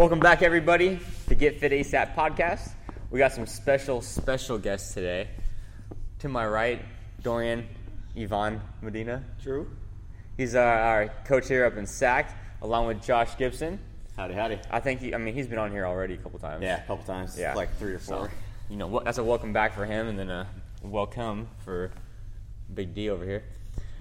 Welcome back, everybody, to Get Fit ASAP podcast. We got some special, special guests today. To my right, Dorian Yvonne Medina. True. He's our, our coach here up in SAC, along with Josh Gibson. Howdy, howdy. I think he, I mean he's been on here already a couple times. Yeah, a couple times. Yeah. Like three or So, four. you know, what- that's a welcome back for him, and then a welcome for Big D over here.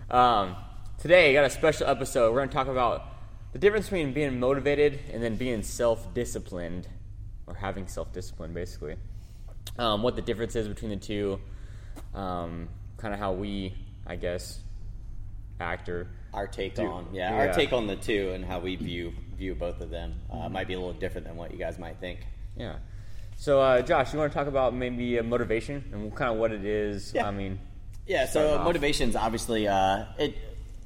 Um, today, I got a special episode. We're going to talk about the difference between being motivated and then being self-disciplined, or having self-discipline, basically. Um, what the difference is between the two, um, kind of how we, I guess, act or Our take Dude, on yeah, yeah. our take on the two and how we view view both of them uh, might be a little different than what you guys might think. Yeah. So, uh, Josh, you want to talk about maybe uh, motivation and kind of what it is? Yeah. I mean, Yeah, so motivation's obviously uh, it.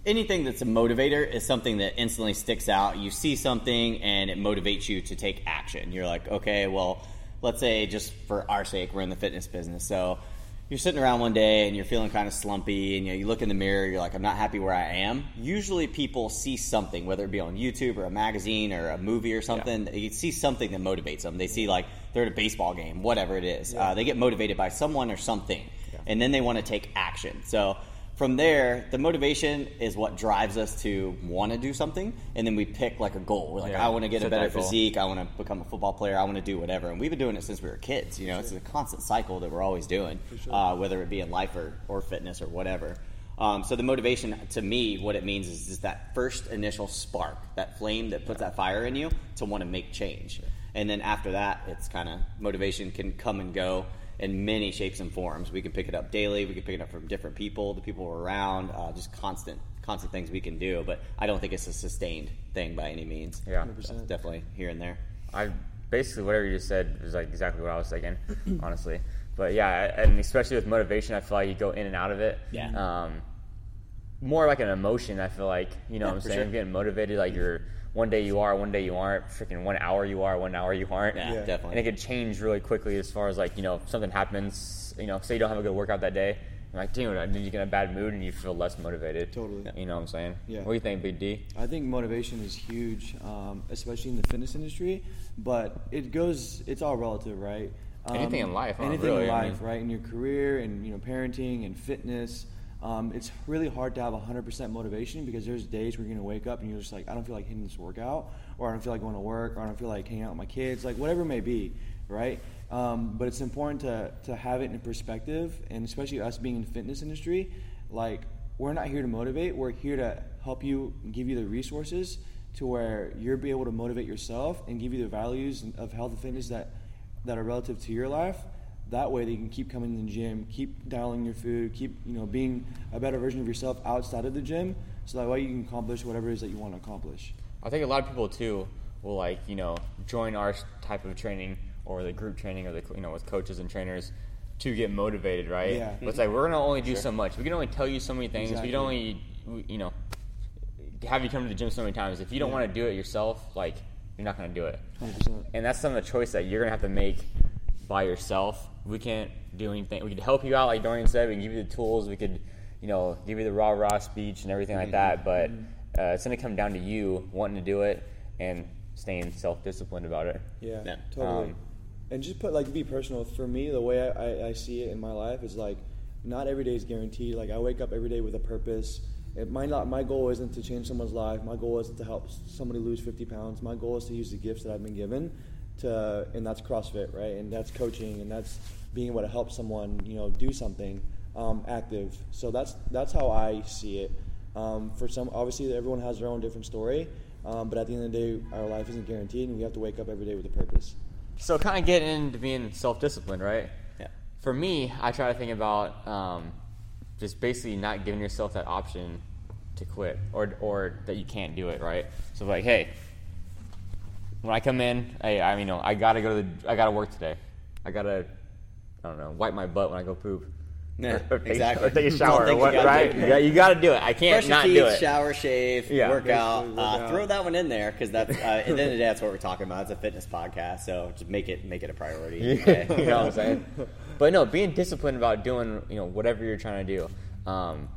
Anything that's a motivator is something that instantly sticks out. You see something and it motivates you to take action. You're like, okay, well, let's say just for our sake, we're in the fitness business, so you're sitting around one day and you're feeling kind of slumpy, and you, know, you look in the mirror, you're like, I'm not happy where I am. Usually, people see something, whether it be on YouTube or a magazine or a movie or something. You see something that motivates them. They see like they're at a baseball game, whatever it is. Uh, they get motivated by someone or something, and then they want to take action. So from there, the motivation is what drives us to want to do something, and then we pick like a goal. We're like, Yeah, I want to get a better physique. I want to become a football player. I want to do whatever. And we've been doing it since we were kids. You know, it's a constant cycle that we're always doing, uh, whether it be in life or, or fitness or whatever. Um, so the motivation to me, what it means is just that first initial spark, that flame that puts that fire in you to want to make change. And then after that, it's kind of motivation can come and go in many shapes and forms. We can pick it up daily. We can pick it up from different people, the people around, uh, just constant, constant things we can do. But I don't think it's a sustained thing by any means. Yeah. So definitely here and there. I basically whatever you just said was like exactly what I was thinking, honestly. But yeah, and especially with motivation, I feel like you go in and out of it. Yeah. Um, more like an emotion. I feel like you know Yeah, what I'm saying. sure. Getting motivated, like you're one day you are, one day you aren't. Freaking one hour you are, one hour you aren't. Yeah, Yeah. definitely. And it could change really quickly as far as like you know if something happens. You know, say you don't have a good workout that day. You're like, dude, I did you get in a bad mood and you feel less motivated. Totally. You know what I'm saying? Yeah. What do you think, Big D? I think motivation is huge, um, especially in the fitness industry. But it goes, it's all relative, right? Um, Anything in life, huh? anything Really, in I life, mean- right? In your career and you know parenting and fitness. Um, it's really hard to have 100% motivation because there's days where you're gonna wake up and you're just like, I don't feel like hitting this workout, or I don't feel like going to work, or I don't feel like hanging out with my kids, like whatever it may be, right? Um, but it's important to, to have it in perspective, and especially us being in the fitness industry, like we're not here to motivate. We're here to help you, give you the resources to where you're be able to motivate yourself and give you the values of health and fitness that that are relative to your life. That way, they can keep coming to the gym, keep dialing your food, keep you know being a better version of yourself outside of the gym. So that way, you can accomplish whatever it is that you want to accomplish. I think a lot of people too will like you know join our type of training or the group training or the you know with coaches and trainers to get motivated, right? Yeah. But it's like we're gonna only do so much. We can only tell you so many things. We Exactly. can only you know have you come to the gym so many times. If you don't Yeah. want to do it yourself, like you're not gonna do it. 100%. And that's some of the choice that you're gonna have to make by yourself. We can't do anything. We could help you out, like Dorian said. We can give you the tools. We could, you know, give you the rah rah speech and everything like that. But uh, it's gonna come down to you wanting to do it and staying self disciplined about it. Yeah, Yeah. totally. Um, and just put like be personal for me, the way I, I, I see it in my life is like not every day is guaranteed. Like I wake up every day with a purpose. It might not. My goal isn't to change someone's life. My goal isn't to help somebody lose 50 pounds. My goal is to use the gifts that I've been given, to and that's CrossFit, right? And that's coaching, and that's being able to help someone, you know, do something um, active. So that's that's how I see it. Um, for some, obviously, everyone has their own different story. Um, but at the end of the day, our life isn't guaranteed, and we have to wake up every day with a purpose. So kind of getting into being self disciplined, right? Yeah. For me, I try to think about um, just basically not giving yourself that option to quit or or that you can't do it, right? So like, hey, when I come in, hey, I you know I gotta go to the I gotta work today. I gotta I don't know wipe my butt when I go poop. Yeah, or, or take, exactly. or take a shower or think you what, right? do You got, you got to do it. I can't Brush not teeth, do it. shower, shave, Yeah. work out. Work Uh, throw that one in there because that's uh, at the end of the day, that's what we're talking about. It's a fitness podcast, so just make it make it a priority. you know what I'm saying? But no, being disciplined about doing you know whatever you're trying to do, um,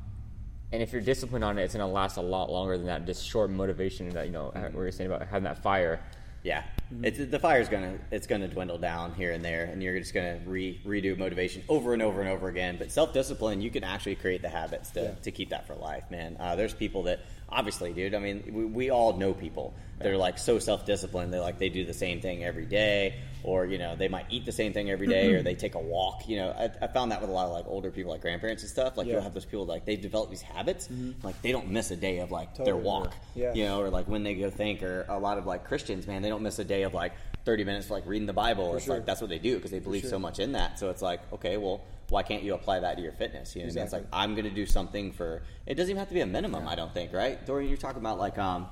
and if you're disciplined on it, it's gonna last a lot longer than that just short motivation that you know we were saying about having that fire. Yeah. It's the fire's gonna it's gonna dwindle down here and there, and you're just gonna re, redo motivation over and over and over again. But self discipline, you can actually create the habits to, Yeah. to keep that for life, man. Uh, there's people that obviously, dude. I mean, we, we all know people that are like so self disciplined. They like they do the same thing every day, or you know they might eat the same thing every day, or they take a walk. You know, I, I found that with a lot of like older people, like grandparents and stuff. Like Yeah. you'll have those people like they develop these habits, like they don't miss a day of like their walk. Yeah. You know, or like when they go think, or a lot of like Christians, man, they don't miss a day of like 30 minutes for like reading the Bible. it's sure. like that's what they do because they believe sure. so much in that. So it's like, okay, well, why can't you apply that to your fitness? You know, what I mean? it's like I'm going to do something for. It doesn't even have to be a minimum. I don't think, right? Dorian, you're talking about like um,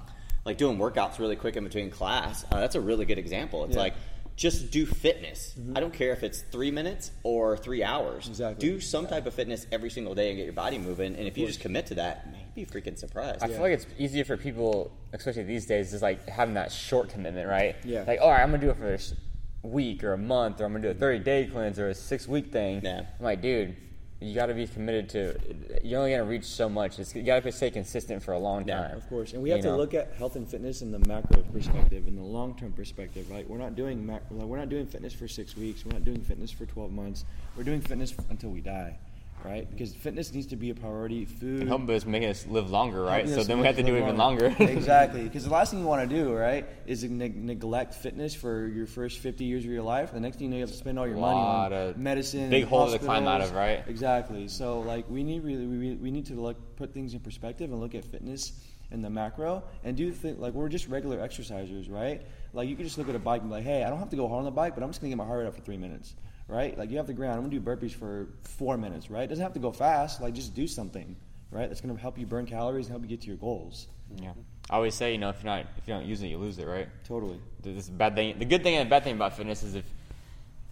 like doing workouts really quick in between class. Uh, that's a really good example. It's Yeah. like just do fitness. Mm-hmm. I don't care if it's three minutes or three hours. Exactly. Do some type of fitness every single day and get your body moving. And if you just commit to that, man, you'd be freaking surprised. I feel like it's easier for people, especially these days, is like having that short commitment, right? Yeah. Like, all right, I'm gonna do it for this week or a month, or I'm gonna do a 30 day cleanse or a six week thing. Yeah. I'm like, dude, you got to be committed to. You're only gonna reach so much. It's, you got to stay consistent for a long Yeah, time. Of course, and we have to know? look at health and fitness in the macro perspective, in the long term perspective. Right? We're not doing mac- we're not doing fitness for six weeks. We're not doing fitness for twelve months. We're doing fitness until we die, right? Because fitness needs to be a priority. Food. And Humble is making us live longer, right? So then we have to do even longer. exactly, because the last thing you want to do, right, is neg- neglect fitness for your first fifty years of your life. The next thing you know, you have to spend all your money Lot on of medicine, big hole to climb out of, right? Exactly. So like we need really we, we need to look put things in perspective and look at fitness in the macro and do th- like we're just regular exercisers, right? Like you can just look at a bike and be like, hey, I don't have to go hard on the bike, but I'm just gonna get my heart rate up for three minutes, right? Like you have the ground, I'm gonna do burpees for four minutes, right? It doesn't have to go fast. Like just do something, right? That's gonna help you burn calories and help you get to your goals. yeah. I always say, you know, if you're not, if you don't use it, you lose it, right? Totally. This bad thing. The good thing and the bad thing about fitness is if,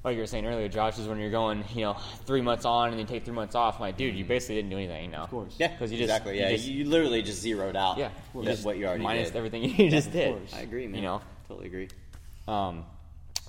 like you were saying earlier, Josh, is when you're going, you know, three months on and then take three months off. I'm like, dude, you basically didn't do anything. Now, of course. Yeah, because you just exactly. Yeah, you, you, literally just zeroed out. yeah, what, you just what you already minus did. everything you just of did. course. I agree, man. You know, totally agree. um,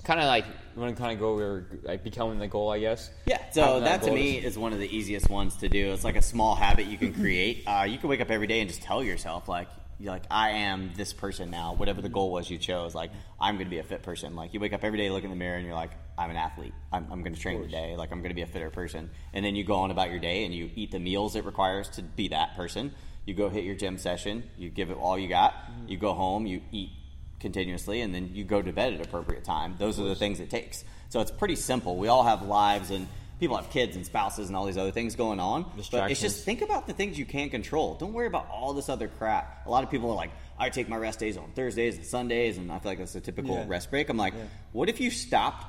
kind of like you want to kind of go over like becoming the goal, I guess. Yeah, so Having that to me is one of the easiest ones to do. It's like a small habit you can create. Uh, you can wake up every day and just tell yourself, like, you're like I am this person now. Whatever the goal was you chose, like I'm going to be a fit person. Like you wake up every day, look in the mirror, and you're like, I'm an athlete. I'm, I'm going to train today. Like I'm going to be a fitter person. And then you go on about your day and you eat the meals it requires to be that person. You go hit your gym session. You give it all you got. You go home. You eat continuously and then you go to bed at appropriate time. Those are the things it takes. So it's pretty simple. We all have lives and people have kids and spouses and all these other things going on. But it's just think about the things you can't control. Don't worry about all this other crap. A lot of people are like i take my rest days on thursdays and sundays and i feel like that's a typical Yeah. rest break. I'm like what if you stopped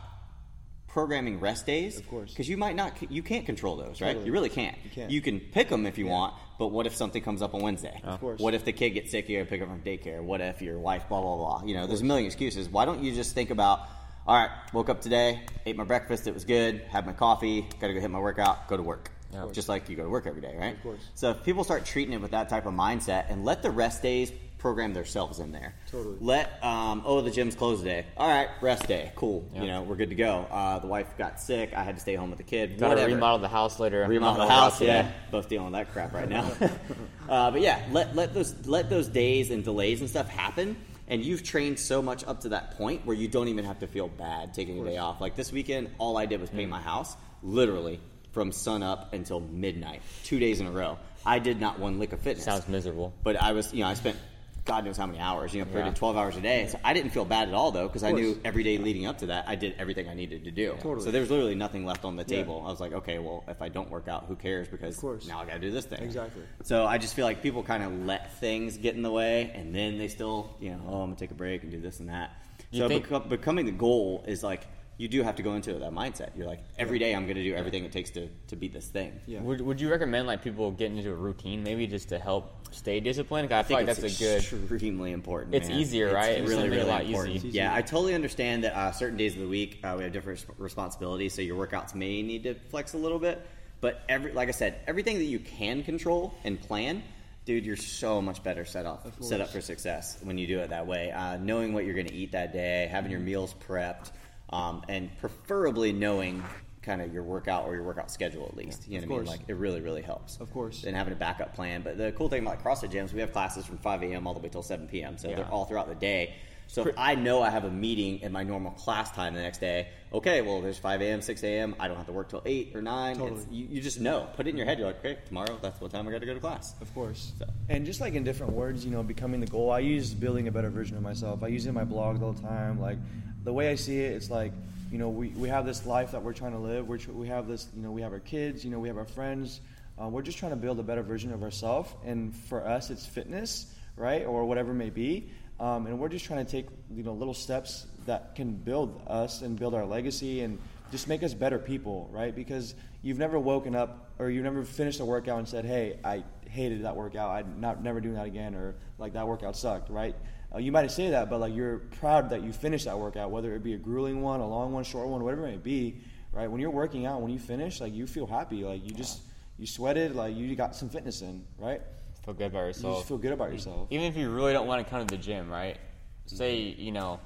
programming rest days Of course. because you might not you can't control those right Totally. you really can't You can't. you can pick them if you want but what if something comes up on wednesday Of course. what if the kid gets sick you gotta pick up from daycare what if your wife blah blah blah you know there's a million excuses why don't you just think about all right woke up today ate my breakfast it was good had my coffee gotta go hit my workout go to work Yeah. just like you go to work every day right Of course. so if people start treating it with that type of mindset and let the rest days program themselves in there Totally. let um, oh the gym's closed today all right rest day cool Yeah. you know we're good to go uh, the wife got sick i had to stay home with the kid Got to remodel the house later. remodel the house. about Yeah, today. both dealing with that crap right now. uh, but yeah, let let those let those days and delays and stuff happen. And you've trained so much up to that point where you don't even have to feel bad taking a day off. Like this weekend, all I did was paint my house, literally from sun up until midnight, two days in a row. I did not one lick of fitness. Sounds miserable. But I was, you know, I spent God knows how many hours, you know, Yeah. 12 hours a day. So I didn't feel bad at all, though, because I knew every day leading up to that, I did everything I needed to do. Totally. So there was literally nothing left on the table. I was like, okay, well, if I don't work out, who cares? Because now I got to do this thing. Exactly. So I just feel like people kind of let things get in the way, and then they still, you know, oh, I'm gonna take a break and do this and that. You so think- beco- becoming the goal is like you do have to go into that mindset. You're like, every day I'm gonna do everything it takes to to beat this thing. Yeah. Would, would you recommend like people getting into a routine maybe just to help stay disciplined? 'Cause I, I feel think like that's a good. extremely important. It's man. easier, right? It's really, something really important. easy. Yeah, I totally understand that uh, certain days of the week uh, we have different responsibilities, so your workouts may need to flex a little bit. But every, like I said, everything that you can control and plan, dude, you're so much better set up set up for success when you do it that way. Uh, knowing what you're going to eat that day, having your meals prepped, um, and preferably knowing kind of your workout or your workout schedule at least. You know what I mean? course. Like it really, really helps. Of course. And having a backup plan. But the cool thing about CrossFit gyms, we have classes from 5 a.m. all the way till 7 p.m. So Yeah. they're all throughout the day. So if I know I have a meeting in my normal class time the next day, okay, well, there's 5 a.m., 6 a.m. I don't have to work till 8 or 9. Totally. It's, you, you just know. Put it in your head. You're like, okay, tomorrow, that's what time I got to go to class. Of course. So- And just like in different words, you know, becoming the goal, I use building a better version of myself. I use it in my blog all the time. Like, the way I see it, it's like, you know, we, we have this life that we're trying to live. We're, tr- we have this, you know, we have our kids, you know, we have our friends. Uh, we're just trying to build a better version of ourselves. And for us, it's fitness, right? Or whatever it may be. Um, and we're just trying to take, you know, little steps that can build us and build our legacy and just make us better people, right? Because you've never woken up or you've never finished a workout and said, "Hey, I hated that workout. I'm not never doing that again," or like that workout sucked, right? Uh, you might say that, but like you're proud that you finished that workout, whether it be a grueling one, a long one, short one, whatever it may be, right? When you're working out, when you finish, like you feel happy, like you just you sweated, like you got some fitness in, right? Feel good about You yourself. just feel good about yourself. even if you really don't want to come to the gym, right? Say you know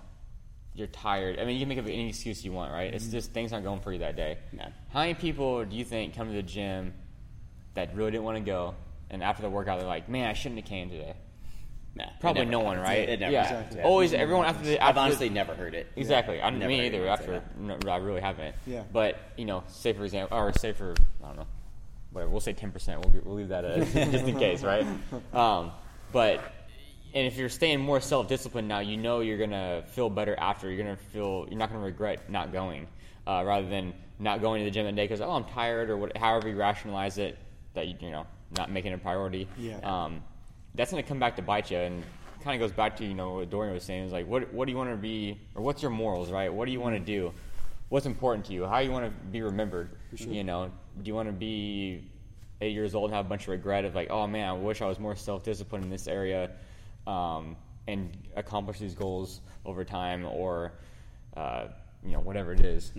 you're tired. I mean, you can make up any excuse you want, right? It's just things aren't going for you that day. How many people do you think come to the gym that really didn't want to go, and after the workout they're like, "Man, I shouldn't have came today." Nah, Probably no one, right? It never yeah. happens, yeah. Always everyone after the. After I've the- honestly never heard it. Exactly. I, Never me either. After no, I really haven't. Yeah. But you know, say for example, or say for I don't know, whatever. We'll say ten percent. We'll, we'll leave that as, just in case, right? Um, but and if you're staying more self-disciplined now, you know you're gonna feel better after. You're gonna feel you're not gonna regret not going, uh, rather than not going to the gym that day because oh I'm tired or what, however you rationalize it that you, you know not making it a priority. Yeah. Um, that's gonna come back to bite you and kind of goes back to you know what Dorian was saying is like what what do you want to be or what's your morals right? What do you want to do? What's important to you? How do you want to be remembered you know? Do you want to be eight years old and have a bunch of regret of like oh man I wish I was more self disciplined in this area um, and accomplish these goals over time or uh, you know whatever it is.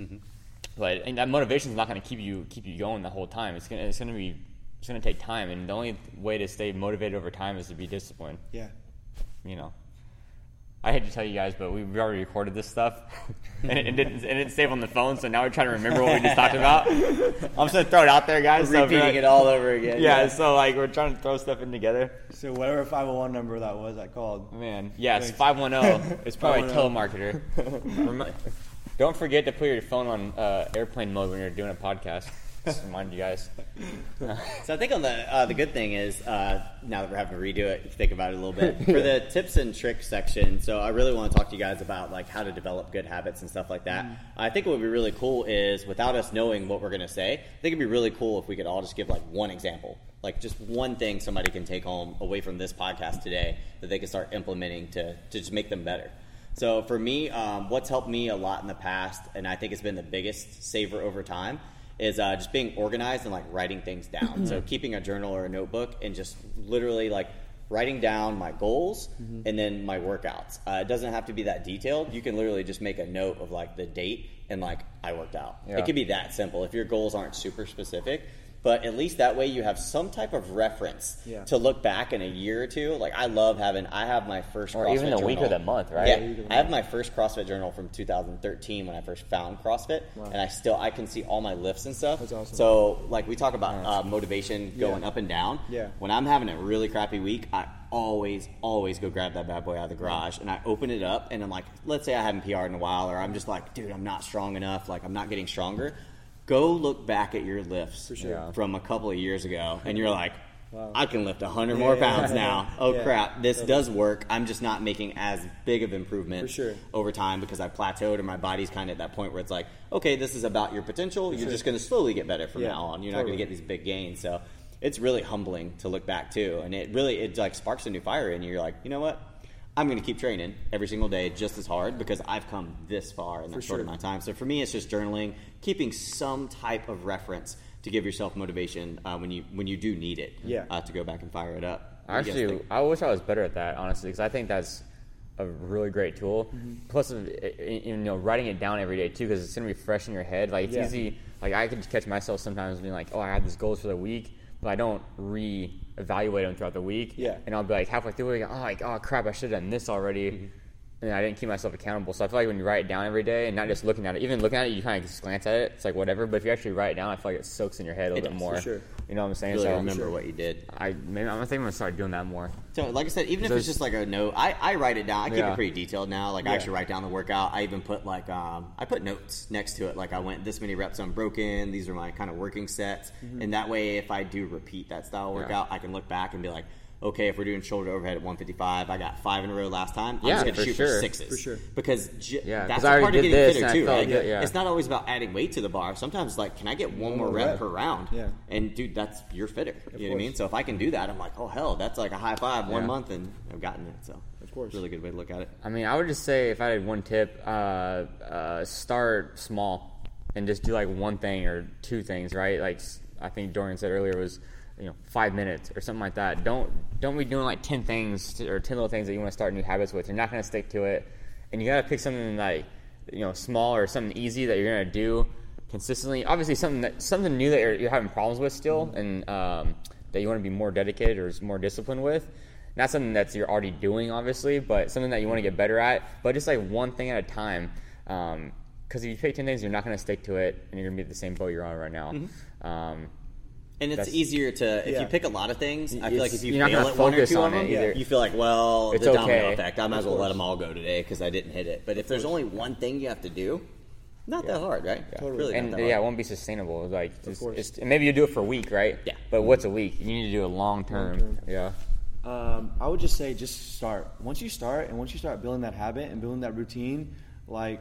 but and that motivation is not going to keep you keep you going the whole time. It's gonna it's gonna be it's gonna take time and the only way to stay motivated over time is to be disciplined Yeah. you know. I hate to tell you guys, but we we already recorded this stuff, and it, it didn't it didn't save on the phone. So now we're trying to remember what we just talked about. I'm just gonna throw it out there, guys. so if you're Repeating like- it all over again. Yeah, so like we're trying to throw stuff in together. So whatever 501 number that was, I called. Man, yes, Thanks. five one zero. It's probably a 510. telemarketer. Don't forget to put your phone on uh, airplane mode when you're doing a podcast. Just remind you guys. So I think on the uh, the good thing is uh, now that we're having to redo it, if you think about it a little bit for the tips and tricks section. So I really want to talk to you guys about like how to develop good habits and stuff like that. I think what would be really cool is without us knowing what we're going to say, I think it'd be really cool if we could all just give like one example, like just one thing somebody can take home away from this podcast today that they can start implementing to to just make them better. So for me, um, what's helped me a lot in the past, and I think it's been the biggest saver over time, is uh, just being organized and like writing things down. so keeping a journal or a notebook and just literally like writing down my goals and then my workouts. Uh, it doesn't have to be that detailed. You can literally just make a note of like the date and like I worked out. Yeah. It could be that simple if your goals aren't super specific. But at least that way you have some type of reference Yeah. to look back in a year or two. Like I love having, I have my first Or CrossFit even the week or journal. the month, right? Yeah, I have my first CrossFit journal from 2013 when I first found CrossFit, Wow. and I still I can see all my lifts and stuff. That's awesome. So like we talk about uh, motivation going Yeah. up and down. Yeah. When I'm having a really crappy week, I always always go grab that bad boy out of the garage and I open it up and I'm like, let's say I haven't PR'd in a while, or I'm just like, dude, I'm not strong enough, like I'm not getting stronger. Go look back at your lifts sure. From a couple of years ago, and you're like. Wow. I can lift 100 Yeah, more oh, yeah, pounds yeah. now. Oh crap, this Totally. does work. I'm just not making as big of improvement sure. over time because I've plateaued and my body's kind of at that point where it's like, okay, this is about your potential. You're sure. just going to slowly get better from now on. You're not going to get these big gains. So it's really humbling to look back too, and it really it like sparks a new fire in you. You're like, you know what? I'm going to keep training every single day just as hard because I've come this far in that For short sure. amount of time. So for me, it's just journaling, keeping some type of reference to give yourself motivation uh, when you when you do need it. Yeah. uh, to go back and fire it up. What do you guys Actually. I wish I was better at that, honestly, because I think that's a really great tool. Mm-hmm. Plus, uh, you know, writing it down every day too, because it's gonna be fresh in your head. Like it's Yeah. easy. Like I could catch myself sometimes being like, "Oh, I had these goals for the week," but I don't re-evaluate them throughout the week. Yeah. And I'll be like halfway through, it, oh, like, oh crap, I should have done this already. Mm-hmm. and I didn't keep myself accountable. So I feel like when you write it down every day and not just looking at it, even looking at it, you kind of just glance at it. It's like whatever. But if you actually write it down, I feel like it soaks in your head a It little bit does, more. for sure. You know what I'm saying? really so remember what you did. I maybe I'm think I'm gonna start doing that more. So, like I said, even if it's just like a note, I, I write it down. I keep Yeah. it pretty detailed now. Like I actually write down the workout. I even put like um, I put notes next to it. Like I went this many reps unbroken. These are my kind of working sets, and that way, if I do repeat that style workout, I can look back and be like. Okay, if we're doing shoulder overhead at 155, I got five in a row last time. I'm Yeah, just gonna for shoot sure. for sixes. For sure. Because j- Yeah, 'cause that's I a part of getting fitter too, right? good, yeah. It's not always about adding weight to the bar. Sometimes, like, can I get one more more rep rep. per round? Yeah. And dude, that's you're fitter. you know what I mean? So if I can do that, I'm like, oh hell, that's like a high five one Yeah. month, and I've gotten it. So Of course. really good way to look at it. I mean, I would just say if I had one tip, uh, uh, start small and just do like one thing or two things, right? Like I think Dorian said earlier was, you know, five minutes or something like that. Don't don't be doing like ten things to, or ten little things that you want to start new habits with. You're not going to stick to it, and you got to pick something like you know small or something easy that you're going to do consistently. Obviously, something that something new that you're, you're having problems with still, and um, that you want to be more dedicated or more disciplined with. Not something that you're already doing, obviously, but something that you want to get better at. But just like one thing at a time. Because if you pick ten things, you're not going to stick to it, and you're going to be at the same boat you're on right now. Um, And it's That's- easier to if Yeah. you pick a lot of things. I It's- feel like if you fail at one or focus two on of it them, either. you feel like, well, It's the domino okay. effect. I might as well let them all go today because I didn't hit it. But if there's only one thing you have to do, not that hard, right? Totally. Really and not that yeah, it won't be sustainable. Like, just, course. it's, and maybe you do it for a week, right? Yeah. But what's a week? You need to do it long term. Long-term. Yeah. Um, I would just say just start. Once you start and once you start building that habit and building that routine, like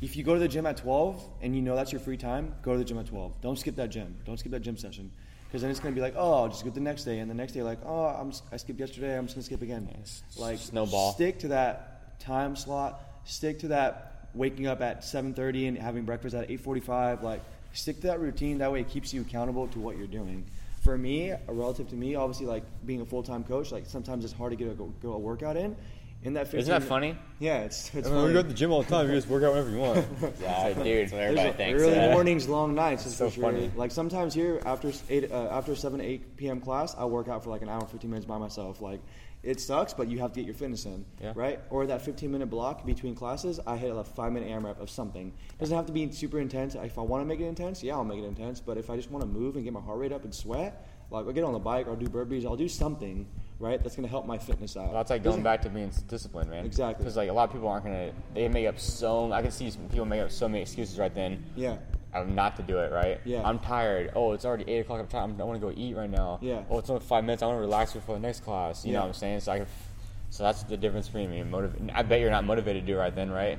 if you go to the gym at 12 and you know that's your free time, go to the gym at 12. Don't skip that gym. Don't skip that gym session. Because then it's going to be like, oh, I'll just skip the next day. And the next day, like, oh, I'm, I skipped yesterday. I'm just going to skip again. Like, snowball. Stick to that time slot. Stick to that waking up at 7.30 and having breakfast at 8.45. Like, stick to that routine. That way it keeps you accountable to what you're doing. For me, relative to me, obviously, like being a full time coach, like sometimes it's hard to get a, go, go a workout in. In that 15 Isn't that funny? Yeah, it's it's I mean, funny. we go to the gym all the time. You just work out whenever you want. Yeah, It's like, dude, that's what everybody There's thinks. early yeah. mornings, long nights. It's So sure. funny. Like sometimes here after eight, uh, after seven, eight p.m. class, I work out for like an hour, fifteen minutes by myself. Like it sucks, but you have to get your fitness in, Yeah. right? Or that fifteen minute block between classes, I hit a five minute AMRAP of something. It doesn't have to be super intense. If I want to make it intense, yeah, I'll make it intense. But if I just want to move and get my heart rate up and sweat, like I'll get on the bike, I'll do burpees, I'll do something, right? That's gonna help my fitness out. Well, that's like going back to being disciplined, man. Exactly. Because like a lot of people aren't gonna. They make up so. I can see some people make up so many excuses right then. Yeah. Of not to do it, right? Yeah. I'm tired. Oh, it's already eight o'clock. I'm tired. I don't want to go eat right now. Yeah. Oh, it's only five minutes. I want to relax before the next class. You know what I'm saying? So I. So that's the difference between me and motiv- I bet you're not motivated to do it right then, right?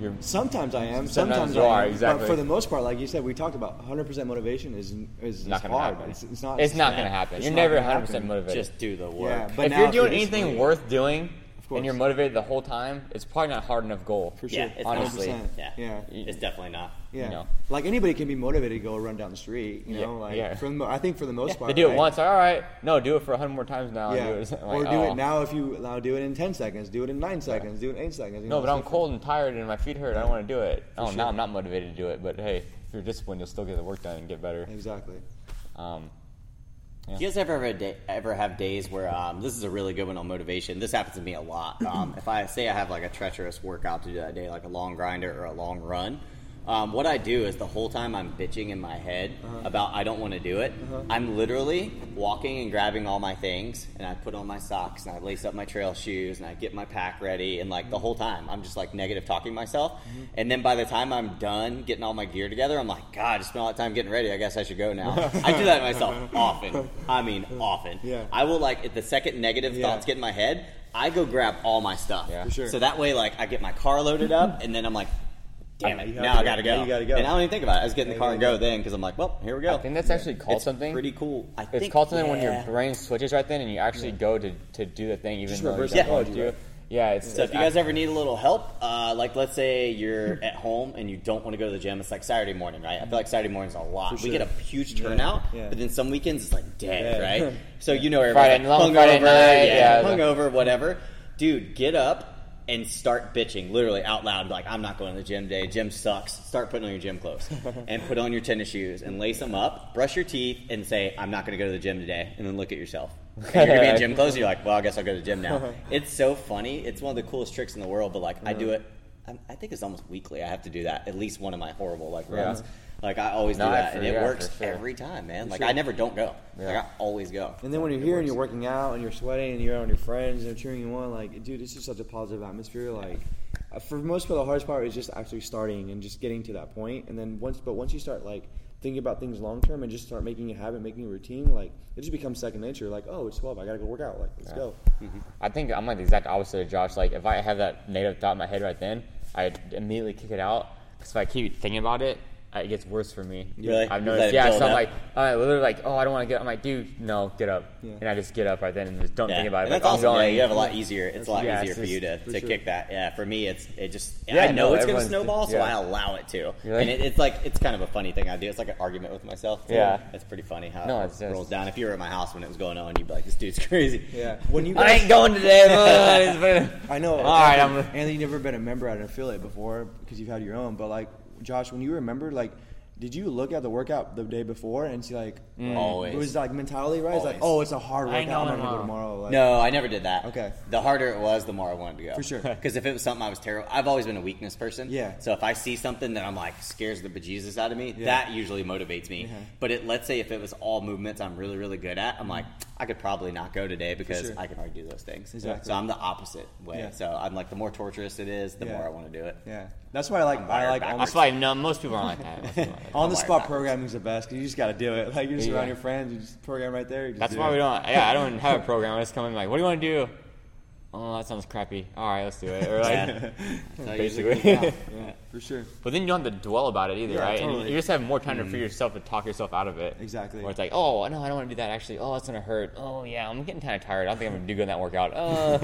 You're. Sometimes I am. Sometimes Sometimes, you I are, am. exactly. But for the most part, like you said, we talked about 100% motivation is is, Not is gonna hard. happen. It's, it's not. It's not gonna happen. it's You're never 100 percent happen. motivated. Just do the work. Yeah, but if now you're doing anything worth doing course. And you're motivated the whole time, it's probably not a hard enough goal. for sure. Yeah, it's honestly. 100%. Yeah. yeah. It's definitely not. Yeah, You know. like anybody can be motivated to go run down the street. You know, Yeah, like yeah. for the, mo- I think for the most part, They do it right? once. All right, no, do it for hundred more times now. Yeah, do it. or do oh. it now if you now do it in 10 seconds, do it in nine seconds, do it in eight seconds. you No, know, but I'm it's cold and tired and my feet hurt. I don't want to do it. Oh, sure. now I'm not motivated to do it. But hey, if you're disciplined, you'll still get the work done and get better. Exactly. Um, Do you guys ever have day, ever have days where um, this is a really good one on motivation? This happens to me a lot. Um, if I say I have like a treacherous workout to do that day, like a long grinder or a long run, um, what I do is the whole time I'm bitching in my head uh-huh. about I don't want to do it, uh-huh. I'm literally walking and grabbing all my things, and I put on my socks and I lace up my trail shoes and I get my pack ready, and like the mm-hmm. whole time I'm just like negative talking myself, mm-hmm. and then by the time I'm done getting all my gear together, I'm like, God, I just spent all that time getting ready. I guess I should go now. I do that myself often. I mean, often. Yeah. I will like if the second negative Yeah. thoughts get in my head, I go grab all my stuff. Yeah. For sure. So that way, like, I get my car loaded up, and then I'm like, damn it, have now I gotta go. Now you gotta go. And I don't even think about it. I just get in the car and gotta go then because I'm like, well, here we go. I think that's actually called it's something. pretty cool. I It's think, called something when your yeah. brain switches right then and you actually go to, to do the thing even Just though you reverse don't want psychology, to. right? Yeah, it's. So if you guys ever need a little help, uh, like let's say you're at home and you don't want to go to the gym, it's like Saturday morning, right? I feel like Saturday mornings a lot. We get a huge turnout, yeah. but then some weekends it's like dead, Yeah. right? So you know Friday- everybody's long like, Friday night, yeah, yeah, the- hungover, whatever. Dude, get up and start bitching, literally out loud, like I'm not going to the gym today. Gym sucks. Start putting on your gym clothes and put on your tennis shoes and lace them up. Brush your teeth and say I'm not going to go to the gym today, and then look at yourself. And you're gonna be in gym clothes. And you're like, well, I guess I'll go to the gym now. it's so funny. It's one of the coolest tricks in the world. But like, I do mm-hmm. it. I, I think it's almost weekly. I have to do that. At least one of my horrible like Yeah. Runs. Like I always do that, for- and it yeah, works sure. every time, man. Like sure. I never don't go. Yeah. Like I always go. And then when you're It here and you're working out and you're sweating and you're out with your friends and they're cheering you on, like, dude, it's just such a positive atmosphere. Like, uh, for most people, the hardest part is just actually starting and just getting to that point. And then once, but once you start like thinking about things long term and just start making a habit, making a routine, like it just becomes second nature. Like, oh, it's 12, I gotta go work out. Like, let's go. I think I'm like the exact opposite of Josh. Like if I have that negative thought in my head right then, I immediately kick it out. Because if I keep thinking about it, it gets worse for me. Really? I've noticed. Yeah, build so I'm up? like, I literally like, oh, I don't want to get. I'm like, dude, no, get up. Yeah. And I just get up right then and just don't Yeah. think about it. And that's I'm awesome. Yeah, you have a lot easier. It's a lot Yeah, easier it's for you to, for to sure. kick that. Yeah, for me, it's it just Yeah, I know no, it's going to snowball, so yeah. I allow it to. Really? And it, it's like it's kind of a funny thing I do. It's like an argument with myself. too. Yeah. it's pretty funny how No, it just- rolls down. If you were at my house when it was going on, you'd be like, "This dude's crazy." Yeah. When you I ain't going today. but I know. All right, I'm. Anthony, you've never been a member at an affiliate before because you've had your own. But like, Josh, when you remember, like, did you look at the workout the day before and see like, mm. Always. it was like mentality, right? It's like, oh, it's a hard I workout. know I'm not gonna go tomorrow. tomorrow. Like, No, I never did that. Okay. The harder it was, the more I wanted to go. For sure. Because if it was something I was terrible, I've always been a weakness person. Yeah. So if I see something that I'm like scares the bejesus out of me, Yeah. that usually motivates me. Yeah. But it, let's say if it was all movements I'm really really good at, I'm like I could probably not go today because sure. I can already do those things. Exactly. So I'm the opposite way. Yeah. So I'm like the more torturous it is, the Yeah. more I want to do it. Yeah, that's why I like. I like backwards. That's why no, most people aren't like that. Most people aren't like that. on the spot programming is the best because you just got to do it. Like you're just Yeah. around your friends, you just program right there. you just That's why it. we don't. Yeah, I don't have a program. I just come in like, what do you want to do? Oh, that sounds crappy. All right, let's do it. Or like, Yeah. That's how it usually basically. goes down. Yeah, for sure. But then you don't have to dwell about it either, Yeah, right? totally. And you just have more time to for yourself to talk yourself out of it. Exactly. Or it's like, oh no, I don't want to do that. Actually, oh, that's gonna hurt. Oh yeah, I'm getting kind of tired. I don't think I'm gonna do good in that workout. Uh,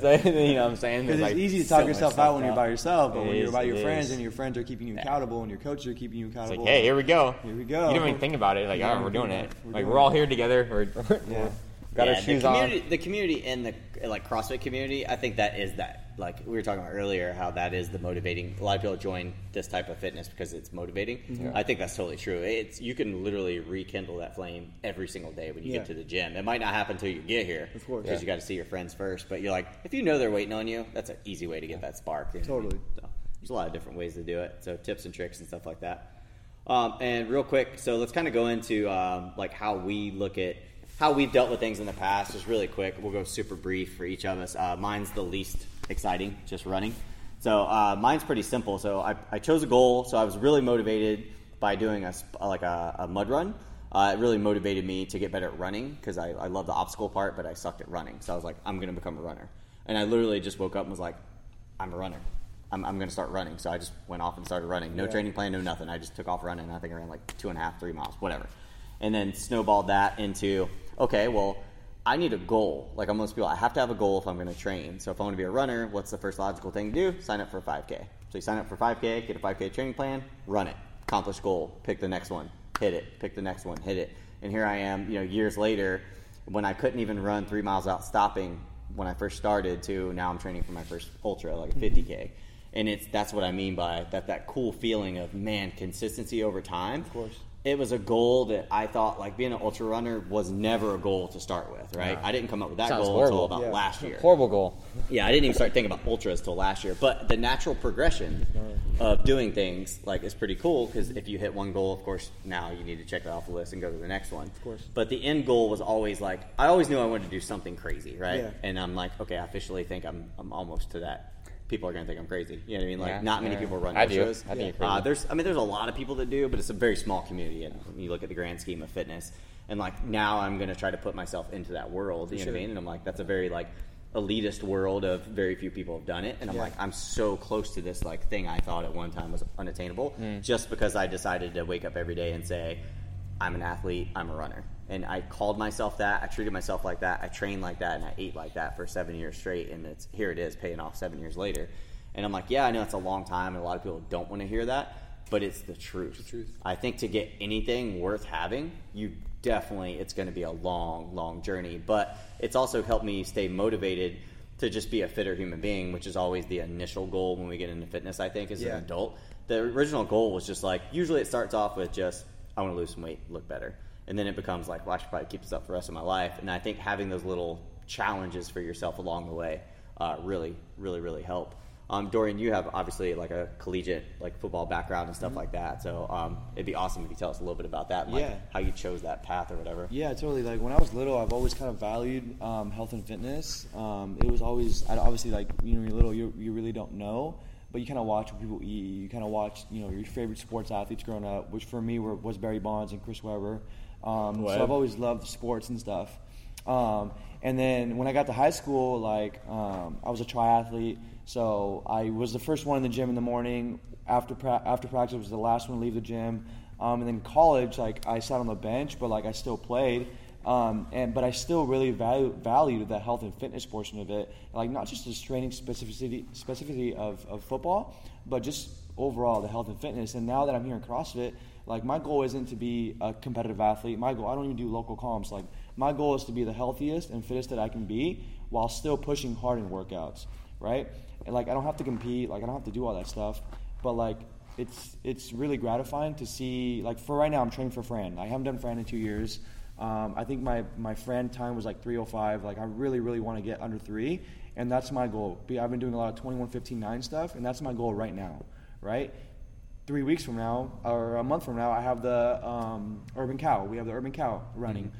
like, you know what I'm saying? Because it's like, easy to talk much yourself out when you're by yourself, but It when you're is, by your it friends is. and your friends are keeping you accountable and your coaches are keeping you It's accountable. like, hey, here we go. Here we go. You don't even think about it. Like, Yeah, all right, we're doing it. we're Like, doing we're all it. here together. We're, we're Yeah. Got yeah, our shoes the on. community, The community in the like CrossFit community, I think that is that. Like we were talking about earlier, how that is the motivating. A lot of people join this type of fitness because it's motivating. Mm-hmm. I think that's totally true. It's you can literally rekindle that flame every single day when you Yeah. get to the gym. It might not happen until you get here, Of course. because Yeah. you got to see your friends first. But you're like, if you know they're waiting on you, that's an easy way to get that spark. you know what I mean? Totally. So, there's a lot of different ways to do it. So tips and tricks and stuff like that. Um, and real quick, so let's kind of go into um, like how we look at how we've dealt with things in the past. Just really quick, we'll go super brief for each of us. Uh, mine's the least exciting, just running. So uh, mine's pretty simple. So I, I chose a goal. So I was really motivated by doing a like a, a mud run. Uh, it really motivated me to get better at running because I, I love the obstacle part, but I sucked at running. So I was like, I'm going to become a runner. And I literally just woke up and was like, I'm a runner. I'm, I'm going to start running. So I just went off and started running. No Yeah. training plan, no nothing. I just took off running. I think I ran like two and a half, three miles, whatever. And then snowballed that into, okay, well, I need a goal. Like most people, I have to have a goal if I'm going to train. So if I want to be a runner, what's the first logical thing to do? Sign up for a 5K. So you sign up for 5K, get a 5K training plan, run it, accomplish goal, pick the next one, hit it, pick the next one, hit it. And here I am, you know, years later, when I couldn't even run three miles out stopping when I first started to now I'm training for my first ultra, like a mm-hmm. 50K. And it's that's what I mean by that that cool feeling of man consistency over time. Of course. It was a goal that I thought like being an ultra runner was never a goal to start with, right? Yeah. I didn't come up with that Sounds goal horrible. until about Yeah. last year. Horrible goal. Yeah, I didn't even start thinking about ultras till last year. But the natural progression of doing things like is pretty cool because if you hit one goal, of course, now you need to check that off the list and go to the next one. Of course. But the end goal was always like I always knew I wanted to do something crazy, right? Yeah. And I'm like, okay, I officially think I'm I'm almost to that. People are gonna think I'm crazy. You know what I mean? Like Yeah, not many yeah. people run I do. ultras. I think you're Uh, there's I mean there's a lot of people that do, but it's a very small community. And when you look at the grand scheme of fitness, and like now I'm gonna try to put myself into that world. You know what I mean? And I'm like, that's a very like elitist world of very few people have done it. And I'm Yeah. like, I'm so close to this like thing I thought at one time was unattainable, just because I decided to wake up every day and say, I'm an athlete, I'm a runner. And I called myself that. I treated myself like that. I trained like that, and I ate like that for seven years straight. And it's here it is, paying off seven years later. And I'm like, yeah, I know it's a long time, and a lot of people don't want to hear that, but it's the truth. the truth. I think to get anything worth having, you definitely it's going to be a long, long journey. But it's also helped me stay motivated to just be a fitter human being, which is always the initial goal when we get into fitness. I think as Yeah. an adult, the original goal was just like usually it starts off with just I want to lose some weight, look better. And then it becomes like, well, I should probably keep this up for the rest of my life. And I think having those little challenges for yourself along the way uh, really, really, really help. Um, Dorian, you have obviously like a collegiate like football background and stuff like that. So um, it'd be awesome if you tell us a little bit about that, and, like, Yeah. how you chose that path or whatever. Yeah, totally. Like when I was little, I've always kind of valued um, health and fitness. Um, it was always, I obviously, like you know, when you're little, you you really don't know, but you kind of watch what people eat. You kind of watch, you know, your favorite sports athletes growing up, which for me were was Barry Bonds and Chris Webber. Um, so I've always loved sports and stuff. Um, and then when I got to high school, like um, I was a triathlete, so I was the first one in the gym in the morning. After pra- after practice, was the last one to leave the gym. Um, and then college, like I sat on the bench, but like I still played. Um, and but I still really value, valued the health and fitness portion of it, like not just the training specificity specificity of, of football, but just overall the health and fitness. And now that I'm here in CrossFit, like my goal isn't to be a competitive athlete. My goal, I don't even do local comps. Like my goal is to be the healthiest and fittest that I can be, while still pushing hard in workouts, right? And like I don't have to compete, like I don't have to do all that stuff, but like it's it's really gratifying to see. Like for right now, I'm training for Fran. I haven't done Fran in two years. Um, I think my my Fran time was like 305. Like I really really want to get under three, and that's my goal. I've been doing a lot of 21, 15, 9 stuff, and that's my goal right now, right? Three weeks from now, or a month from now, I have the um, Urban Cow. We have the Urban Cow running.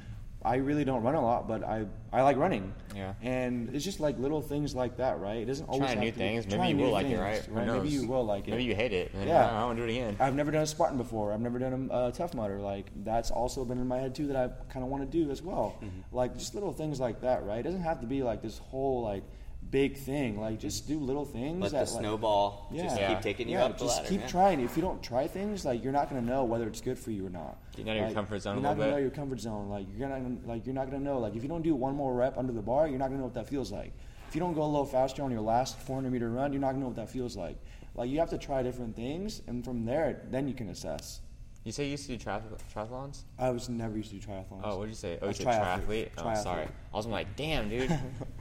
I really don't run a lot, but I, I like running. Yeah. And it's just like little things like that, right? It doesn't always Trying new to be- things. Maybe you will like it, things, right? Who Maybe you will like it. Maybe you hate it. Yeah. "Oh, I want to do it again. I've never done a Spartan before. I've never done a uh, Tough Mudder. Like that's also been in my head too that I kind of want to do as well. Mm-hmm. Like just little things like that, right? It doesn't have to be like this whole like big thing. Like just do little things. Let that, the like, snowball just Yeah. keep taking you yeah, up the just ladder. keep man. trying. If you don't try things, like you're not gonna know whether it's good for you or not. Get out of your comfort zone a You're not little gonna bit. know your comfort zone. Like you're gonna like you're not gonna know. Like if you don't do one more rep under the bar, you're not gonna know what that feels like. If you don't go a little faster on your last 400 meter run, you're not gonna know what that feels like. Like you have to try different things, and from there, then you can assess. You say you used to do triath- triathlons? I was never used to do triathlons. Oh, what did you say? Oh, A you said triathlete. triathlete. Oh, Triathlete. sorry. I was like, damn, dude. I,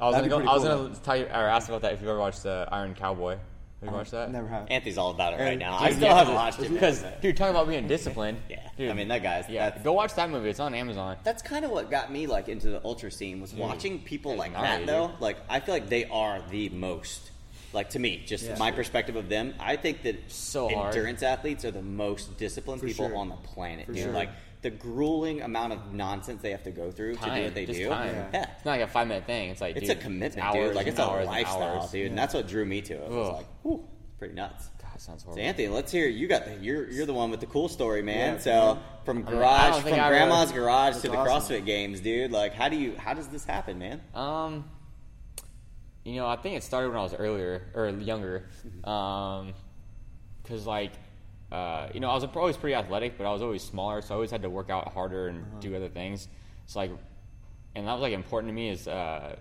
I was That'd gonna go. I was cool, gonna tell you or ask about that if you ever watched the Iron Cowboy. Have you Uh, watched that? Never have. Anthony's all about it right And- now. I still yeah, haven't watched it Because, but- dude, talking about being disciplined. Yeah, Dude, I mean that guy's. yeah. Go watch that movie. It's on Amazon. That's kind of what got me like into the ultra scene was watching people like gnarly, that though. dude. Like I feel like they are the most. Like to me, just Yeah. my perspective of them, I think that So hard. endurance athletes are the most disciplined For people sure. on the planet. For dude. sure. Like the grueling amount of nonsense they have to go through to do what they do. time. Yeah. It's not like a five minute thing. It's like It's dude, a commitment, hours dude. Like it's a and lifestyle, hours. dude. And that's what drew me to it. It was Ugh. like, whew, pretty nuts. God, sounds So. Anthony, let's hear you got the, you're you're the one with the cool story, man. Yeah, so from I garage don't from I grandma's really- garage to the awesome. CrossFit games, dude. Like how do you how does this happen, man? Um, you know, I think it started when I was earlier or younger. Mm-hmm. Um, like, uh, you know, I was always pretty athletic, but I was always smaller, so I always had to work out harder and Uh-huh. do other things. So like, and that was like important to me is uh,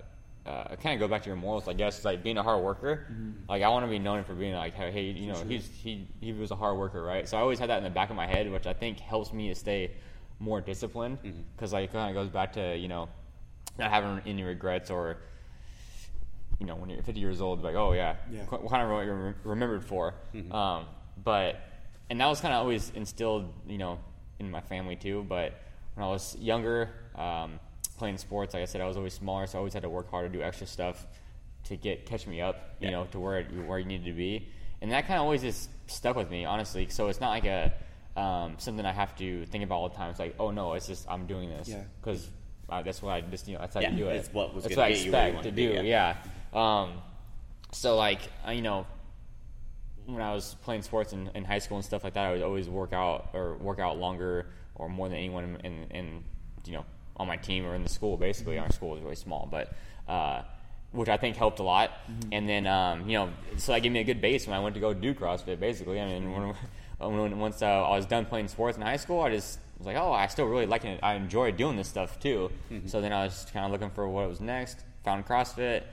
uh, kind of go back to your morals, I guess. Like being a hard worker. Mm-hmm. Like I want to be known for being like, hey, you know, he's he he was a hard worker, right? So I always had that in the back of my head, which I think helps me to stay more disciplined. Mm-hmm. Because like, it kind of goes back to you know, not having any regrets or you know, when you're 50 years old, like, oh yeah, Yeah. kind of what you're re- remembered for. Mm-hmm. Um, but and that was kind of always instilled, you know, in my family too. But when I was younger, um, playing sports, like I said, I was always smaller, so I always had to work hard to do extra stuff to get catch me up, you Yeah. know, to where where you needed to be. And that kind of always just stuck with me, honestly. So it's not like a um, something I have to think about all the time. It's like, oh no, it's just I'm doing this Yeah. because uh, that's what I just you know that's how Yeah, you do it. it's what was that's what I get you you expect to wanna do. be, yeah. Um, so like you know, when I was playing sports in, in high school and stuff like that, I would always work out or work out longer or more than anyone in, in, in you know on my team or in the school. Basically, our school was really small, but uh, which I think helped a lot. And then um, you know, so that gave me a good base when I went to go do CrossFit. Basically, I mean, when, when once uh, I was done playing sports in high school, I just was like, oh, I still really like it. I enjoy doing this stuff too. So then I was kind of looking for what was next. Found CrossFit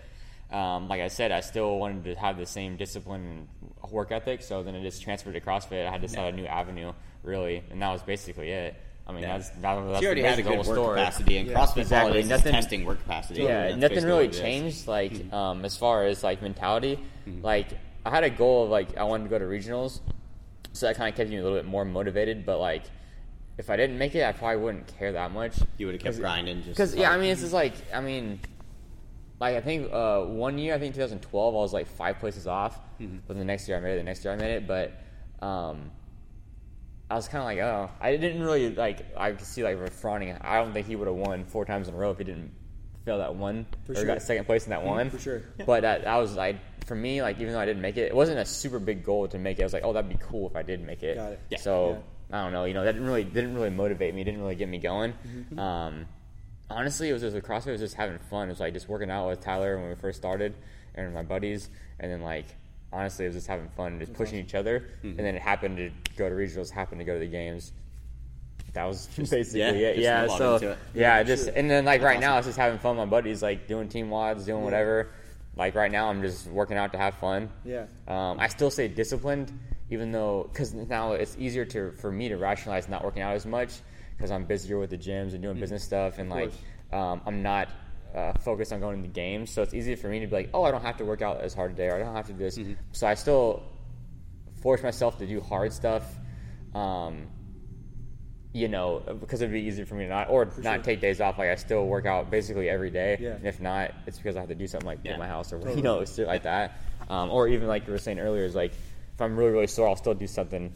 um, like I said, I still wanted to have the same discipline and work ethic. So then it just transferred to CrossFit. I had to start a new avenue, really, and that was basically it. I mean, Yeah. that's that, was- that's She already the had a basic good whole work story. capacity, and Yeah. CrossFit Exactly. exactly. Nothing- testing work capacity. Yeah, That's nothing really what it is. changed. Like Mm-hmm. um, as far as like mentality, like I had a goal of like I wanted to go to regionals, so that kind of kept me a little bit more motivated. But like if I didn't make it, I probably wouldn't care that much. You would have kept grinding. Just Because yeah, I mean, it's just like I mean, like I think uh, one year, I think 2012, I was like five places off. Mm-hmm. But the next year I made it. The next year I made it, but um, I was kind of like, oh, I didn't really like. I could see like Rich Froning. I don't think he would have won four times in a row if he didn't fail that one For or sure. got second place in that one. for sure. But that, that was like for me, like even though I didn't make it, it wasn't a super big goal to make it. I was like, oh, that'd be cool if I did make it. Got it. Yeah. So I don't know. You know, that didn't really didn't really motivate me. Didn't really get me going. Mm-hmm. Um, honestly, it was just a CrossFit. It was just having fun. It was like just working out with Tyler when we first started, and my buddies, and then like honestly, it was just having fun, just pushing each other. Mm-hmm. And then it happened to go to regionals, happened to go to the games. That was basically yeah, it. just Yeah, so it. yeah, just sure. and then like right now, it's just having fun with my buddies, like doing team WODs, doing whatever. Like right now, I'm just working out to have fun. Yeah. Um, I still say disciplined, even though because now it's easier to for me to rationalize not working out as much because I'm busier with the gyms and doing business stuff, and like um, I'm not uh, focused on going to the games. So it's easier for me to be like, oh, I don't have to work out as hard today, or I don't have to do this. So I still force myself to do hard stuff. Um, you know, because it'd be easier for me to not or not sure. take days off. Like I still work out basically every day, Yeah. and if not, it's because I have to do something like Yeah. my house or Totally. you know, shit like that. Um, or even like you were saying earlier, is like if I'm really really sore, I'll still do something.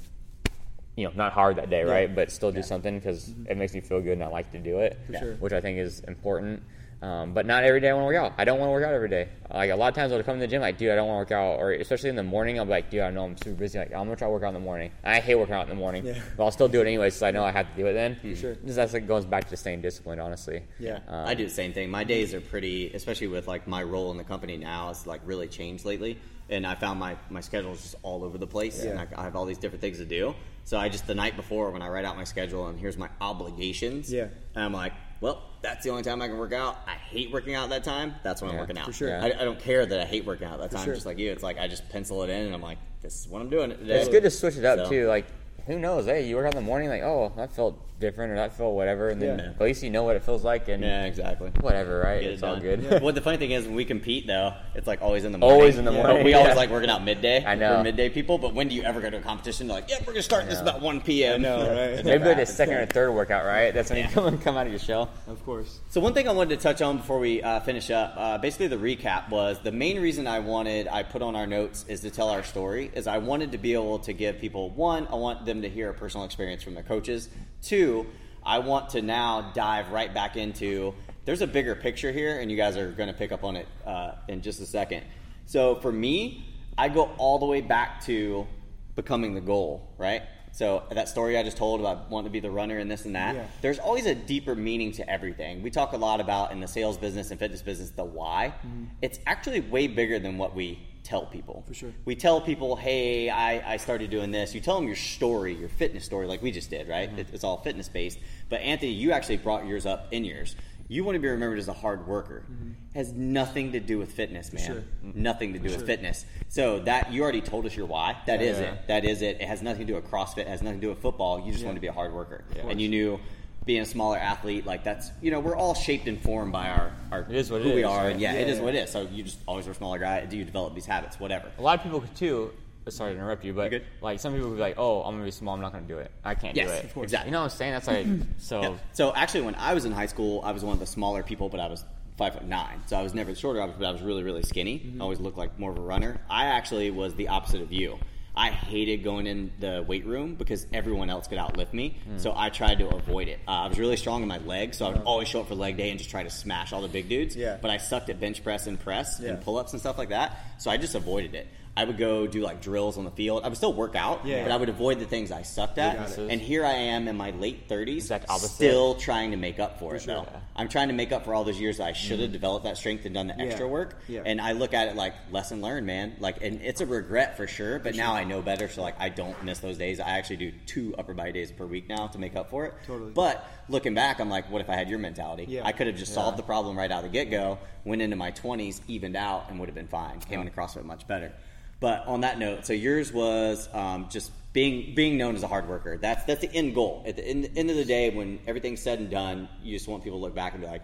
You know, not hard that day, right? But still do something because it makes me feel good, and I like to do it, Mm-hmm. Sure. which I think is important. Um, but not every day I want to work out. I don't want to work out every day. Like a lot of times I'll come to the gym like, dude, I don't want to work out, or especially in the morning, I'll be like, dude, I know I'm super busy. Like I'm gonna try to work out in the morning. I hate working out in the morning, Yeah. but I'll still do it anyway, so I know I have to do it then. sure. Just that's like goes back to staying disciplined, honestly. Yeah. Um, I do the same thing. My days are pretty, especially with like my role in the company now, it's like really changed lately. And I found my my schedule is just all over the place, and I, Yeah. I have all these different things to do. So I just the night before when I write out my schedule and here's my obligations, Yeah. and I'm like, well, that's the only time I can work out. I hate working out that time. That's when I'm working out. for sure. I, I don't care that I hate working out that time. sure. Just like you, it's like I just pencil it in, and I'm like, this is what I'm doing today. It's good to switch it up So- too. Like, who knows? Hey, you work out in the morning, like, oh, that felt different, or that felt whatever, and then Yeah. at least you know what it feels like, and Yeah, exactly. whatever, right? Get it it's all done. good. Well, the funny thing is, when we compete, though, it's like always in the morning. Always in the But morning, we yeah. always like working out midday. I know. We're midday people, but when do you ever go to a competition? They're like, yeah, we're gonna start this about 1 p.m. I know, right? Maybe never like the happens. second or third workout, right? That's when Yeah. you come come out of your shell. Of course. So one thing I wanted to touch on before we uh, finish up, uh, basically the recap was the main reason I wanted I put on our notes is to tell our story. Is I wanted to be able to give people one, I want them to hear a personal experience from their coaches. Two, I want to now dive right back into. There's a bigger picture here, and you guys are going to pick up on it uh, in just a second. So for me, I go all the way back to becoming the goal, right? So that story I just told about wanting to be the runner and this and that. Yeah. There's always a deeper meaning to everything. We talk a lot about in the sales business and fitness business the why. It's actually way bigger than what we tell people. For sure. We tell people, "Hey, I, I started doing this." You tell them your story, your fitness story, like we just did, right? It, it's all fitness based. But Anthony, you actually brought yours up in yours. You want to be remembered as a hard worker. Has nothing to do with fitness, man. sure. Nothing to do with sure. fitness. So that you already told us your why. That is Yeah. it. That is it. It has nothing to do with CrossFit. It has nothing to do with football. You just Yeah. want to be a hard worker, Yeah. and you knew being a smaller athlete like that's you know we're all shaped and formed by our our It is what who it we is, are. right? And yeah, it Yeah. is what it is. So you just always were a smaller guy. Do you develop these habits? Whatever. A lot of people could too. Sorry to interrupt you, but good. like some people would be like, "Oh, I'm gonna be small. I'm not gonna do it. I can't Yes, do it." of course. Exactly. You know what I'm saying? That's like so. Yeah. So actually, when I was in high school, I was one of the smaller people, but I was five foot nine. So I was never the shorter, I was- but I was really, really skinny. I always looked like more of a runner. I actually was the opposite of you. I hated going in the weight room because everyone else could outlift me. So I tried to avoid it. Uh, I was really strong in my legs, so I would always show up for leg day and just try to smash all the big dudes. Yeah. But I sucked at bench press and press Yeah. and pull ups and stuff like that. So I just avoided it. I would go do like drills on the field. I would still work out, Yeah. but I would avoid the things I sucked at. And here I am in my late 30s, Exact opposite. still trying to make up for, it sure. though. I'm trying to make up for all those years that I should have developed that strength and done the Yeah. extra work. Yeah. And I look at it like lesson learned, man. Like, and it's a regret for sure. But now I know better, so like I don't miss those days. I actually do two upper body days per week now to make up for it. Totally. But looking back, I'm like, what if I had your mentality? Yeah. I could have just solved the problem right out of the get go, went into my 20s, evened out, and would have been fine. Came into CrossFit much better. But on that note, so yours was um, just being being known as a hard worker. That's that's the end goal. At the end, end of the day, when everything's said and done, you just want people to look back and be like,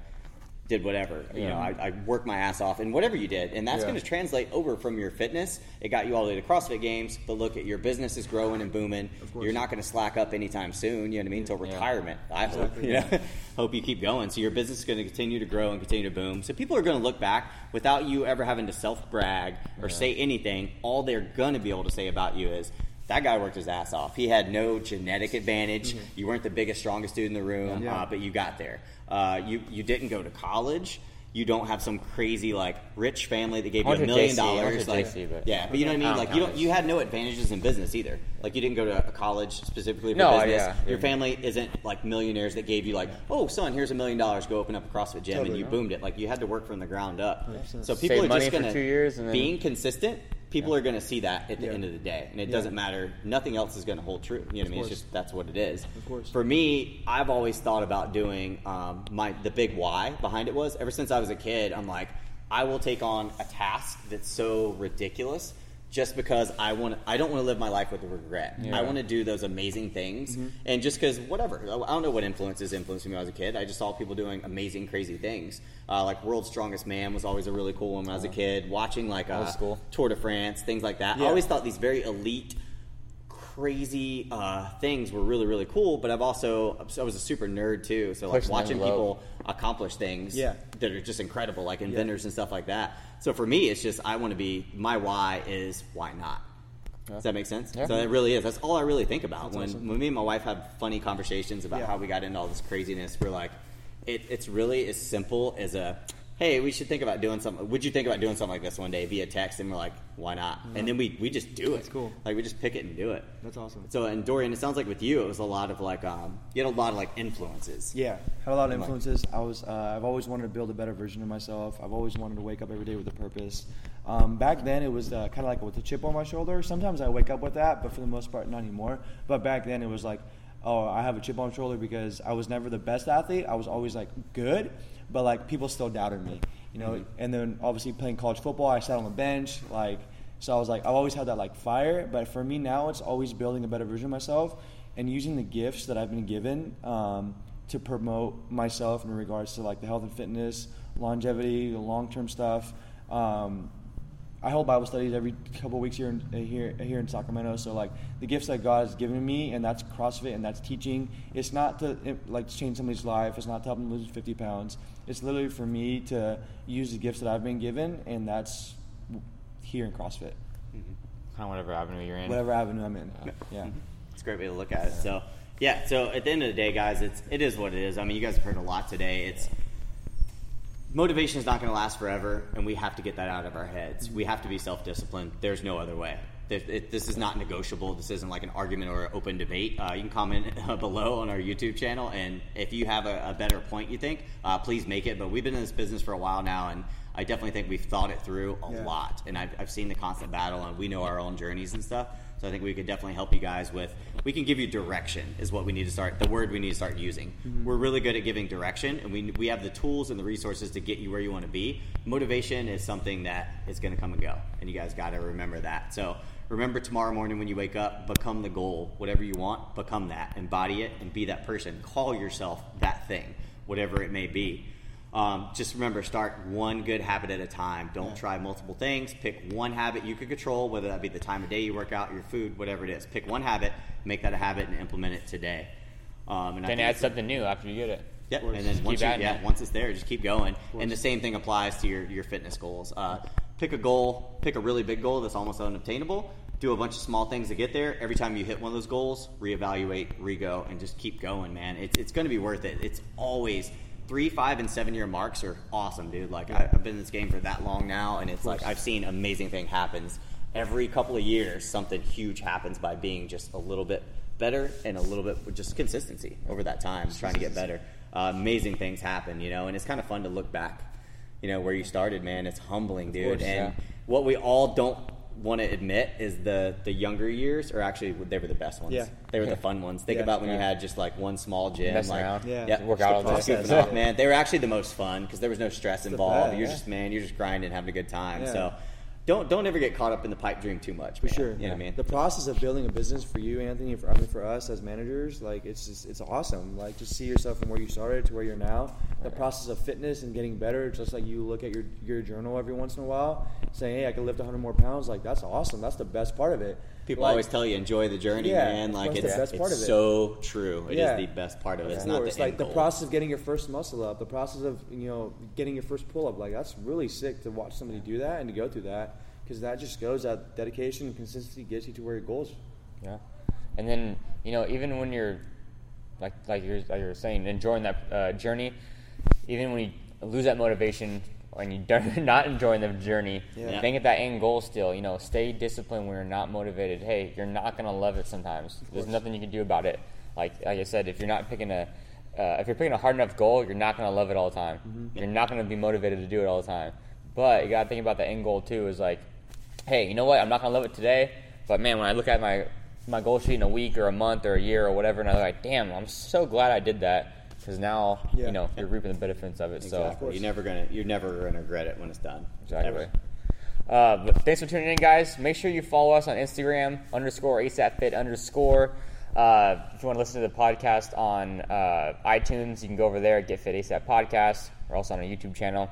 did whatever. You know, I, I worked my ass off, and whatever you did, and that's Yeah. going to translate over from your fitness. It got you all the way to CrossFit Games, but look at your business is growing and booming. You're not going to slack up anytime soon. You know what I mean? Until Yeah. retirement, I hope. Exactly. You know, hope you keep going. So your business is going to continue to grow and continue to boom. So people are going to look back without you ever having to self brag or say anything. All they're going to be able to say about you is. That guy worked his ass off. He had no genetic advantage. You weren't the biggest, strongest dude in the room, Mm-hmm. Yeah. uh, but you got there. Uh, you you didn't go to college. You don't have some crazy like rich family that gave you a million JC, dollars. Like, JC, but- yeah, but you know what I mean. Like you don't, you had no advantages in business either. Like you didn't go to a college specifically for No, business. yeah, Your yeah. family isn't like millionaires that gave you like, oh son, here's a million dollars, go open up a CrossFit gym, and you not. boomed it. Like you had to work from the ground up. 100%. So people Save are just for gonna two years and then- being consistent. People are going to see that at the Yeah. end of the day, and it Yeah. doesn't matter. Nothing else is going to hold true. You know what I mean? It's just that's what it is. Of course. For me, I've always thought about doing um, my the big why behind it was ever since I was a kid. I'm like, I will take on a task that's so ridiculous just because I want. I don't want to live my life with regret. Yeah. I want to do those amazing things, and just because whatever. I don't know what influences influenced me when I was a kid. I just saw people doing amazing, crazy things. Uh, like World's Strongest Man was always a really cool one when I was a kid. Watching like Old uh, school. Tour de France, things like that. I always thought these very elite crazy uh, things were really really cool but i've also i was a super nerd too so like Pushing watching people accomplish things Yeah. that are just incredible like inventors and stuff like that so for me it's just i want to be my why is why not does that make sense Yeah. so it really is that's all i really think about That's when, awesome. when me and my wife have funny conversations about Yeah. how we got into all this craziness we're like it, it's really as simple as a hey we should think about doing something would you think about doing something like this one day via text and we're like why not and then we, we just do it That's cool. like we just pick it and do it That's awesome. so, and Dorian, it sounds like with you, it was a lot of like, um, you had a lot of like influences. Yeah, had a lot of influences. I was, uh, I've always wanted to build a better version of myself. I've always wanted to wake up every day with a purpose. Um, back then, it was uh, kind of like with a chip on my shoulder. Sometimes I wake up with that, but for the most part, not anymore. But back then, it was like, oh, I have a chip on my shoulder because I was never the best athlete. I was always like good, but like people still doubted me, you know. And then obviously playing college football, I sat on the bench, like. So I was like, I've always had that like fire, but for me now, it's always building a better version of myself and using the gifts that I've been given um, to promote myself in regards to like the health and fitness, longevity, the long term stuff. Um, I hold Bible studies every couple weeks here in here here in Sacramento. So like the gifts that God has given me, and that's CrossFit and that's teaching. It's not to it, like change somebody's life. It's not to help them lose 50 pounds. It's literally for me to use the gifts that I've been given, and that's here in CrossFit, mm-hmm. Kind of whatever avenue you're in. whatever avenue I'm in. Yeah. Mm-hmm. It's a great way to look at it. So, yeah. So at the end of the day, guys, it's it is what it is. I mean, you guys have heard a lot today. It's motivation is not going to last forever, and we have to get that out of our heads. We have to be self disciplined. There's no other way. This, it, this is not negotiable. This isn't like an argument or an open debate. Uh, you can comment below on our YouTube channel, and if you have a, a better point you think, uh, please make it. But we've been in this business for a while now, and I definitely think we've thought it through a Yeah. lot. And I've, I've seen the constant battle, and we know our own journeys and stuff. So I think we could definitely help you guys with. We can give you direction, is what we need to start. The word we need to start using. Mm-hmm. We're really good at giving direction, and we we have the tools and the resources to get you where you want to be. Motivation is something that is going to come and go, and you guys got to remember that. So remember tomorrow morning when you wake up, become the goal. Whatever you want, become that, embody it, and be that person. Call yourself that thing, whatever it may be. Um, just remember, start one good habit at a time. Don't try multiple things. Pick one habit you can control, whether that be the time of day you work out, your food, whatever it is. Pick one habit, make that a habit, and implement it today. Um, and Then add something new after you get it. Yep, and then once you, adding yeah, it. once it's there, just keep going. And the same thing applies to your, your fitness goals. Uh, pick a goal, pick a really big goal that's almost unobtainable. Do a bunch of small things to get there. Every time you hit one of those goals, reevaluate, re-go, and just keep going, man. It's, it's going to be worth it. It's always three, five, and seven year marks are awesome, dude. Like I, I've been in this game for that long now, and it's like I've seen amazing thing happens every couple of years. Something huge happens by being just a little bit better and a little bit just consistency over that time, trying to get better. Uh, amazing things happen, you know, and it's kind of fun to look back, you know, where you started, man. It's humbling, dude. course, and yeah. what we all don't want to admit is the the younger years are actually they were the best ones. Yeah. They were the fun ones. Think Yeah. about when you had just like one small gym, Messing like around. Yeah. yeah, Work out all just day. goofing off, man. They were actually the most fun because there was no stress the involved. best, You're yeah. just man, you're just grinding, having a good time. Yeah. So don't don't ever get caught up in the pipe dream too much. For man. sure. You know what I mean? The process of building a business for you, Anthony, for, I mean for us as managers, like it's just it's awesome. Like to see yourself from where you started to where you're now. The process of fitness and getting better, just like you look at your your journal every once in a while, saying, "Hey, I can lift 100 more pounds." Like that's awesome. That's the best part of it. People Like, always tell you enjoy the journey, Yeah, man. Like it's, the best part it's of it. so true. It is Yeah. the best part of it. It's not the like end the goal. process of getting your first muscle up, the process of you know getting your first pull up. Like that's really sick to watch somebody do that and to go through that because that just goes that dedication and consistency gets you to where your goals. Yeah, and then you know even when you're like like you're like you're saying enjoying that uh, journey, even when you lose that motivation and you are not enjoying the journey, Yeah. think at that end goal still. You know, stay disciplined when you're not motivated. Hey, you're not gonna love it sometimes. There's nothing you can do about it. Like like I said, if you're not picking a uh, if you're picking a hard enough goal, you're not gonna love it all the time. Mm-hmm. You're not gonna be motivated to do it all the time. But you gotta think about the end goal too. Is like hey, you know what? I'm not gonna love it today, but man, when I look at my my goal sheet in a week or a month or a year or whatever, and I'm like, damn, I'm so glad I did that because now Yeah. you know you're reaping the benefits of it. So You're never gonna you're never gonna regret it when it's done. exactly. Ever. Uh, but thanks for tuning in, guys. Make sure you follow us on Instagram underscore ASAPFit underscore. Uh, if you want to listen to the podcast on uh, iTunes, you can go over there, Get Fit ASAP Podcast. We're also on our YouTube channel.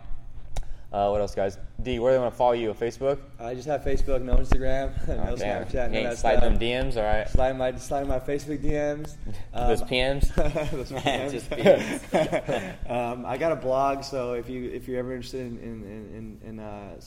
Uh, what else, guys? D, where do they want to follow you on Facebook? I just have Facebook, no Instagram, no Oh. Snapchat, that slide stuff. them DMs, all right? Slide my slide my Facebook DMs. Those Um, PMs. Those Just PMs. um, I got a blog, so if you if you're ever interested in in, in, in uh,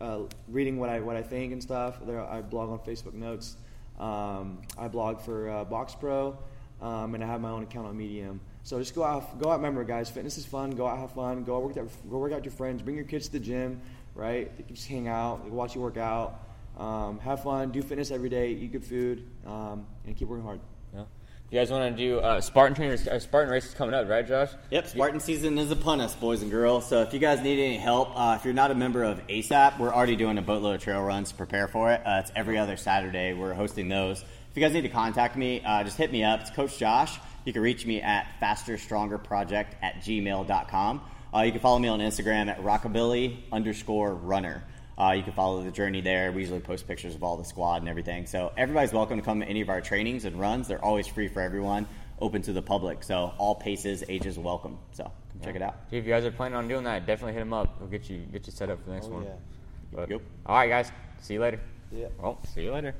uh, reading what I what I think and stuff, there I blog on Facebook Notes. Um, I blog for uh, Box Pro, um, and I have my own account on Medium. So just go out, go out. Remember, guys, fitness is fun. Go out, have fun. Go out, work out, go work out with your friends. Bring your kids to the gym, right? Just hang out, watch you work out. Um, have fun. Do fitness every day. Eat good food, um, and keep working hard. Yeah. You guys want to do uh, Spartan trainers? Uh, Spartan race is coming up, right, Josh? Yep, Spartan season is upon us, boys and girls. So if you guys need any help, uh, if you're not a member of ASAP, we're already doing a boatload of trail runs to prepare for it. Uh, it's every other Saturday. We're hosting those. If you guys need to contact me, uh, just hit me up. It's Coach Josh. You can reach me at fasterstrongerproject at gmail.com. Uh, you can follow me on Instagram at rockabilly underscore runner. Uh, you can follow the journey there. We usually post pictures of all the squad and everything. So everybody's welcome to come to any of our trainings and runs. They're always free for everyone, open to the public. So all paces, ages welcome. So come check it out. If you guys are planning on doing that, definitely hit them up. We'll get you get you set up for the next Oh, one. yeah. But, Yep. All right, guys. See you later. Yeah. Well, see you later.